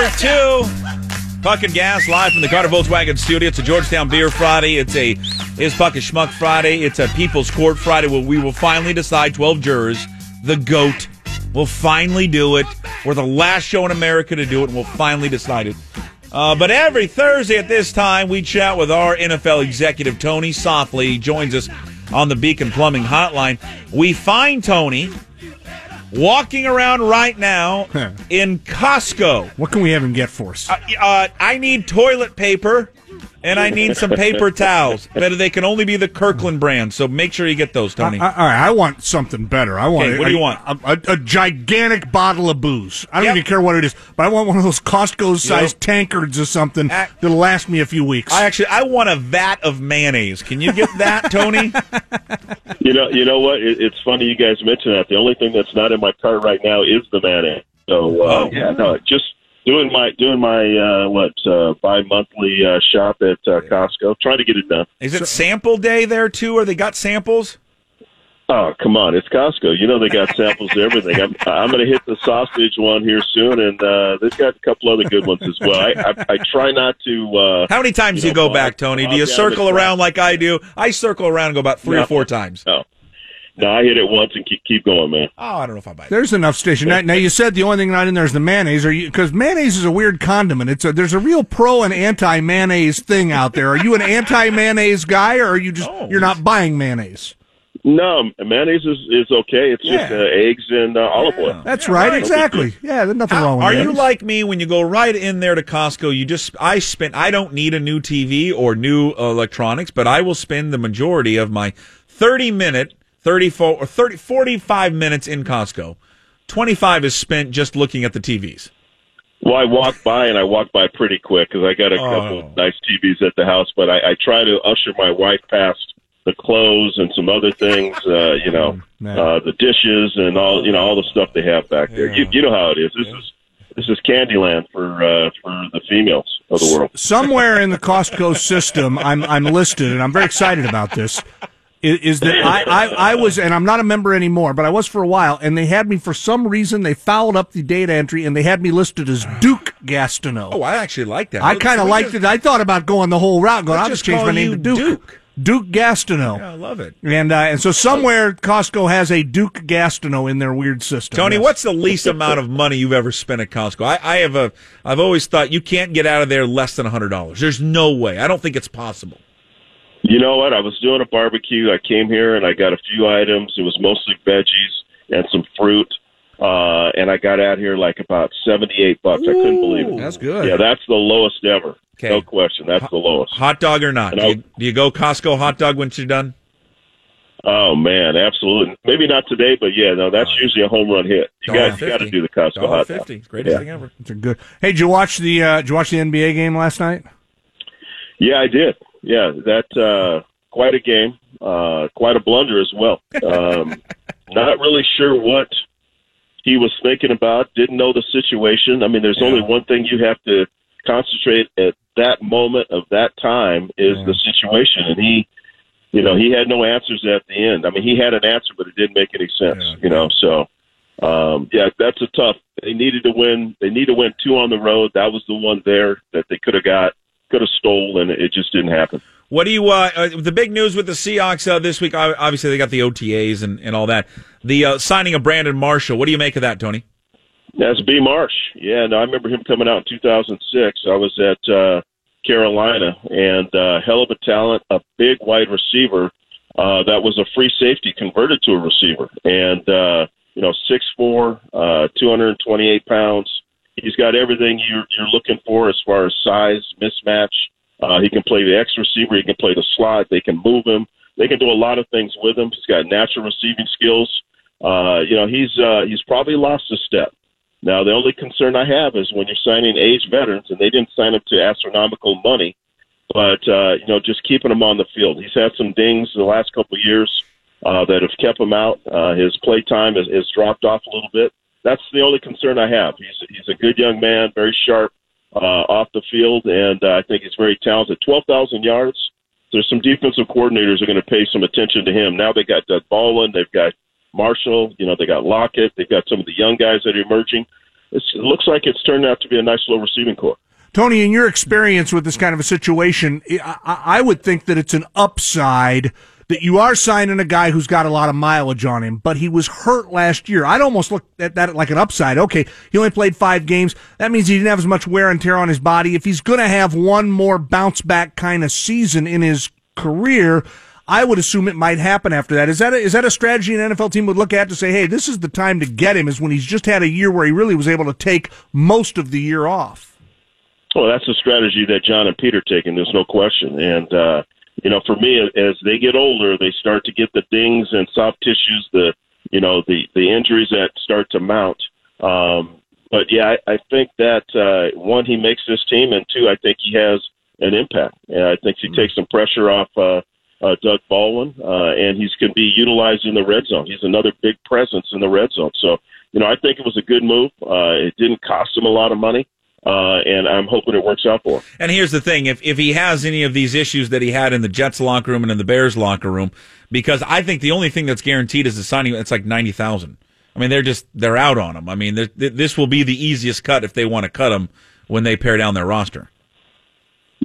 number two. Puck and Gas live from the Carter Volkswagen studio. It's a Georgetown Beer Friday. It's a Is Puck and Schmuck Friday. It's a People's Court Friday where we will finally decide 12 jurors. The GOAT will finally do it. We're the last show in America to do it, and we'll finally decide it. Uh, but every Thursday at this time, we chat with our NFL executive, Tony Softli. He joins us on the Beacon Plumbing Hotline. We find Tony walking around right now in Costco. What can we have him get for us? Uh, uh, I need toilet paper and I need some paper towels. But they can only be the Kirkland brand, so make sure you get those, Tony. I, I, all right, I want something better. I want. Okay, what do you want? A, a, a gigantic bottle of booze. I don't Yep. even care what it is, but I want one of those Costco-sized Yep. tankards or something Uh, that'll last me a few weeks. I actually I want a vat of mayonnaise. Can you get that, Tony? You know, you know what? It, it's funny you guys mention that. The only thing that's not in my cart right now is the mayonnaise. So uh, Oh. yeah, no, just doing my doing my uh, what uh, bi monthly uh, shop at uh, Costco. Trying to get it done. Is it sample day there too? Or they got samples? Oh come on, it's Costco. You know they got samples of everything. I'm I'm going to hit the sausage one here soon, and uh, they've got a couple other good ones as well. I I, I try not to. Uh, How many times do you know, go back, Tony? Do you circle around like I do? I circle around and go about three or four times. No, no, I hit it once and keep keep going, man. Oh, I don't know if I buy that. There's enough station. Now, now you said the only thing not in there is the mayonnaise, or because mayonnaise is a weird condiment. It's a, there's a real pro and anti mayonnaise thing out there. Are you an anti mayonnaise guy, or are you just No. you're not buying mayonnaise? No, mayonnaise is, is okay. It's just uh, eggs and uh, olive oil. That's Yeah, right, right. exactly. Yeah, there's nothing wrong with Are that. you like me when you go right in there to Costco? You just I spend I don't need a new TV or new electronics, but I will spend the majority of my 30 minute, 34 or 30 45 minutes in Costco. 25 is spent just looking at the TVs. Well, I walk by and I walk by pretty quick because I got a Oh. couple of nice TVs at the house. But I, I try to usher my wife past the clothes and some other things. Uh, you know, man. uh, the dishes and all you know all the stuff they have back there. You, you know how it is. This is this is Candyland for uh, for the females of the world. somewhere in the Costco system, I'm I'm listed, and I'm very excited about this. Is, is that I, I I was, and I'm not a member anymore, but I was for a while, and they had me for some reason. They fouled up the data entry, and they had me listed as Duke Gastineau. Oh, I actually like that. I kind of liked it. I thought about going the whole route. Going, I'll just just change my name to Duke. Duke. Duke Gastineau. Yeah, I love it. And uh, and so somewhere Costco has a Duke Gastineau in their weird system. Tony, Yes. what's the least amount of money you've ever spent at Costco? I, I have a I've always thought you can't get out of there less than $100. There's no way. I don't think it's possible. You know what? I was doing a barbecue. I came here and I got a few items. It was mostly veggies and some fruit. Uh, and I got out here like about seventy-eight bucks. I couldn't believe it. That's good. Yeah, that's the lowest ever. Okay. No question. That's the lowest. Hot dog or not? Do you, I'll- do you go Costco hot dog once you're done? Oh man, absolutely. Maybe not today, but yeah, no, that's usually a home run hit. You got you got to do the Costco hot dog. fifty. Greatest Yeah. thing ever. It's a good. Hey, did you watch the uh, did you watch the NBA game last night? Yeah, I did. Yeah, that uh, quite a game, uh, quite a blunder as well. Um, not really sure what he was thinking about. Didn't know the situation. I mean, there's only one thing you have to concentrate at that moment of that time is the situation, and he. You know, he had no answers at the end. I mean, he had an answer, but it didn't make any sense. Yeah. You know, so um, yeah, that's a tough. They needed to win. They need to win two on the road. That was the one there that they could have got, could have stole, and it just didn't happen. What do you? Uh, uh, the big news with the Seahawks uh, this week. Obviously, they got the OTAs and, and all that. The uh, signing of Brandon Marshall. What do you make of that, Tony? That's B. Marsh. Yeah, no, I remember him coming out in 2006. I was at uh, Carolina, and uh, hell of a talent, a big wide receiver uh, that was a free safety converted to a receiver, and uh, you know, six four, uh, 228 pounds. He's got everything you're you're looking for as far as size, mismatch. Uh, he can play the X receiver. He can play the slot. They can move him. They can do a lot of things with him. He's got natural receiving skills. Uh, you know, he's uh, he's probably lost a step. Now, the only concern I have is when you're signing age veterans, and they didn't sign up to astronomical money, but uh, you know, just keeping him on the field. He's had some dings in the last couple of years uh, that have kept him out. Uh, his play time has, has dropped off a little bit. That's the only concern I have. He's he's a good young man, very sharp uh, off the field, and uh, I think he's very talented. Twelve thousand yards. There's some defensive coordinators are going to pay some attention to him. Now they got Doug Baldwin, they've got Marshall, you know, they got Lockett, they've got some of the young guys that are emerging. it looks like it's turned out to be a nice little receiving core. Tony, in your experience with this kind of a situation, I, I would think that it's an upside that you are signing a guy who's got a lot of mileage on him, but he was hurt last year. I'd almost look at that like an upside. Okay, he only played five games. That means he didn't have as much wear and tear on his body. If he's going to have one more bounce back kind of season in his career, I would assume it might happen after that. Is that a, is that a strategy an NFL team would look at to say, hey, this is the time to get him? Is when he's just had a year where he really was able to take most of the year off. Well, that's a strategy that John and Peter taken. There's no question, and. uh you know, for me, as they get older, they start to get the dings and soft tissues, the you know, the the injuries that start to mount. Um, but yeah, I, I think that uh, one, he makes this team, and two, I think he has an impact. And I think he mm-hmm. takes some pressure off uh, uh, Doug Baldwin, uh, and he's going to be utilized in the red zone. He's another big presence in the red zone. So, you know, I think it was a good move. Uh, it didn't cost him a lot of money uh, and I'm hoping it works out for him. And here's the thing: if if he has any of these issues that he had in the Jets locker room and in the Bears locker room, because I think the only thing that's guaranteed is the signing. It's like ninety thousand. I mean, they're just they're out on him. I mean, this will be the easiest cut if they want to cut him when they pare down their roster.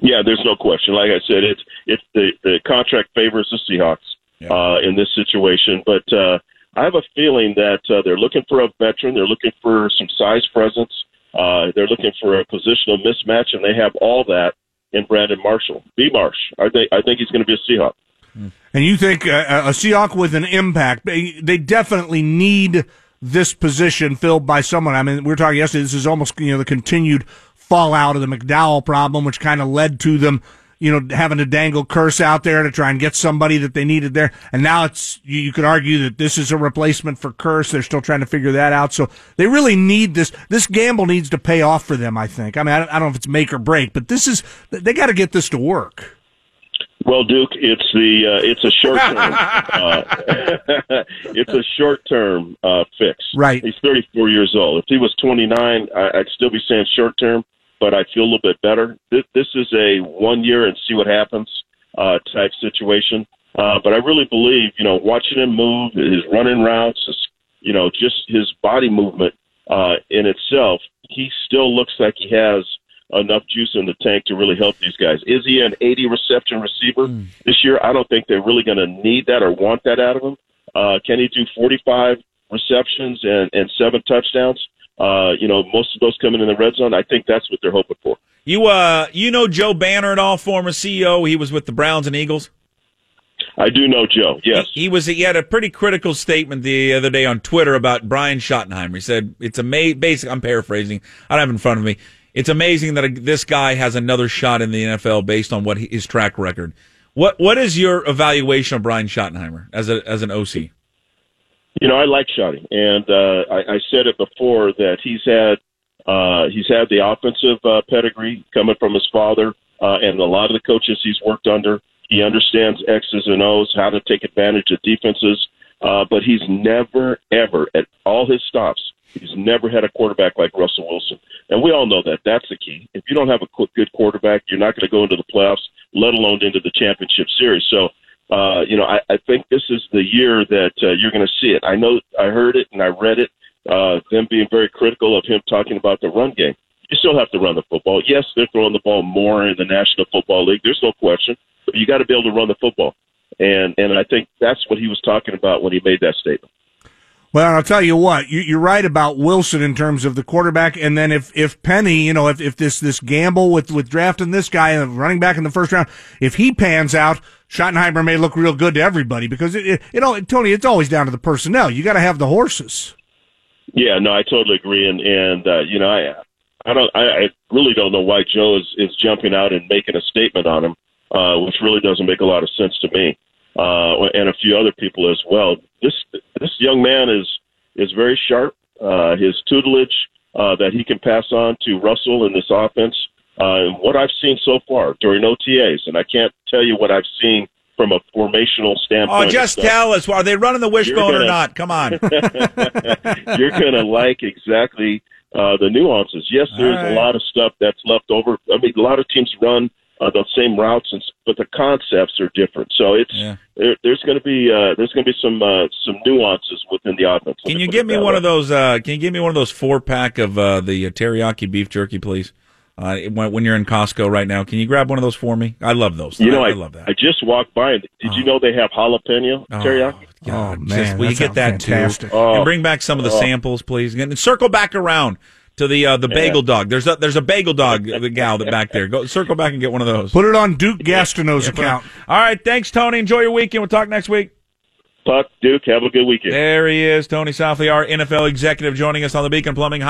Yeah, there's no question. Like I said, it's it's the the contract favors the Seahawks yeah. uh, in this situation, but. uh I have a feeling that uh, they're looking for a veteran. They're looking for some size presence. Uh, they're looking for a positional mismatch, and they have all that in Brandon Marshall. B. Marsh. I think I think he's going to be a Seahawk. And you think uh, a Seahawk with an impact? They definitely need this position filled by someone. I mean, we were talking yesterday. This is almost you know the continued fallout of the McDowell problem, which kind of led to them you know, having to dangle Kearse out there to try and get somebody that they needed there. And now it's, you, you, could argue that this is a replacement for Kearse. They're still trying to figure that out. So they really need this. This gamble needs to pay off for them, I think. I mean, I don't, I don't know if it's make or break, but this is, they got to get this to work. Well, Duke, it's the uh, it's a short term uh, it's a short term uh, fix. Right. He's 34 years old. If he was 29, I, I'd still be saying short term but I feel a little bit better. This, this is a one year and see what happens uh, type situation. Uh, but I really believe, you know, watching him move, his running routes, his, you know, just his body movement uh, in itself, he still looks like he has enough juice in the tank to really help these guys. Is he an 80 reception receiver mm. this year? I don't think they're really going to need that or want that out of him. Uh, can he do 45 receptions and, and seven touchdowns? Uh, you know, most of those coming in the red zone. I think that's what they're hoping for. You, uh, you know Joe Banner at all, former CEO. He was with the Browns and Eagles. I do know Joe. Yes, he, he, was. He had a pretty critical statement the other day on Twitter about Brian Schottenheimer. He said it's amazing. Basic. I'm paraphrasing. I don't have it in front of me. It's amazing that a, this guy has another shot in the NFL based on what he, his track record. What What is your evaluation of Brian Schottenheimer as a as an OC? You know, I like Shotty, and uh, I, I said it before that he's had uh, he's had the offensive uh, pedigree coming from his father, uh, and a lot of the coaches he's worked under. He understands X's and O's, how to take advantage of defenses, uh, but he's never, ever, at all his stops, he's never had a quarterback like Russell Wilson. And we all know that. That's the key. If you don't have a good quarterback, you're not going to go into the playoffs, let alone into the championship series. So uh, you know, I, I think this is the year that uh, you're going to see it. I know I heard it and I read it. Uh, them being very critical of him talking about the run game. You still have to run the football. Yes, they're throwing the ball more in the National Football League. There's no question, but you got to be able to run the football. And and I think that's what he was talking about when he made that statement. Well, I'll tell you what, you, are right about Wilson in terms of the quarterback, and then if if Penny, you know, if, if this this gamble with with drafting this guy and running back in the first round, if he pans out, Schottenheimer may look real good to everybody because it, it, you know, Tony, it's always down to the personnel. You got to have the horses. Yeah, no, I totally agree, and and uh, you know, I I don't, I, I really don't know why Joe is is jumping out and making a statement on him, uh, which really doesn't make a lot of sense to me uh, and a few other people as well. This this young man is is very sharp. Uh, his tutelage uh, that he can pass on to Russell in this offense. Uh, what I've seen so far during OTAs, and I can't tell you what I've seen from a formational standpoint. Oh, just tell us. Are they running the wishbone gonna, or not? Come on. you're going to like exactly uh, the nuances. Yes, there's right. a lot of stuff that's left over. I mean, a lot of teams run uh, the same routes, and, but the concepts are different. So it's Yeah. there, there's going to be uh, there's going to be some uh, some nuances within the offense. Can you give me one way. of those? Uh, can you give me one of those four pack of uh, the uh, teriyaki beef jerky, please? Uh, when, when you're in Costco right now, can you grab one of those for me? I love those. You know, I, I, I love that. I just walked by. and Did you know they have jalapeno teriyaki? God, Oh, man, just- will you get that fantastic. too? Oh. and bring back some of the samples, please. And circle back around to the uh, the bagel dog. There's a there's a bagel dog the gal that back there. Go circle back and get one of those. Put it on Duke Gastineau's Put it on- account. All right, thanks, Tony. Enjoy your weekend. We'll talk next week. Puck, Duke, have a good weekend. There he is, Tony Softli, our NFL executive, joining us on the Beacon Plumbing Hotline.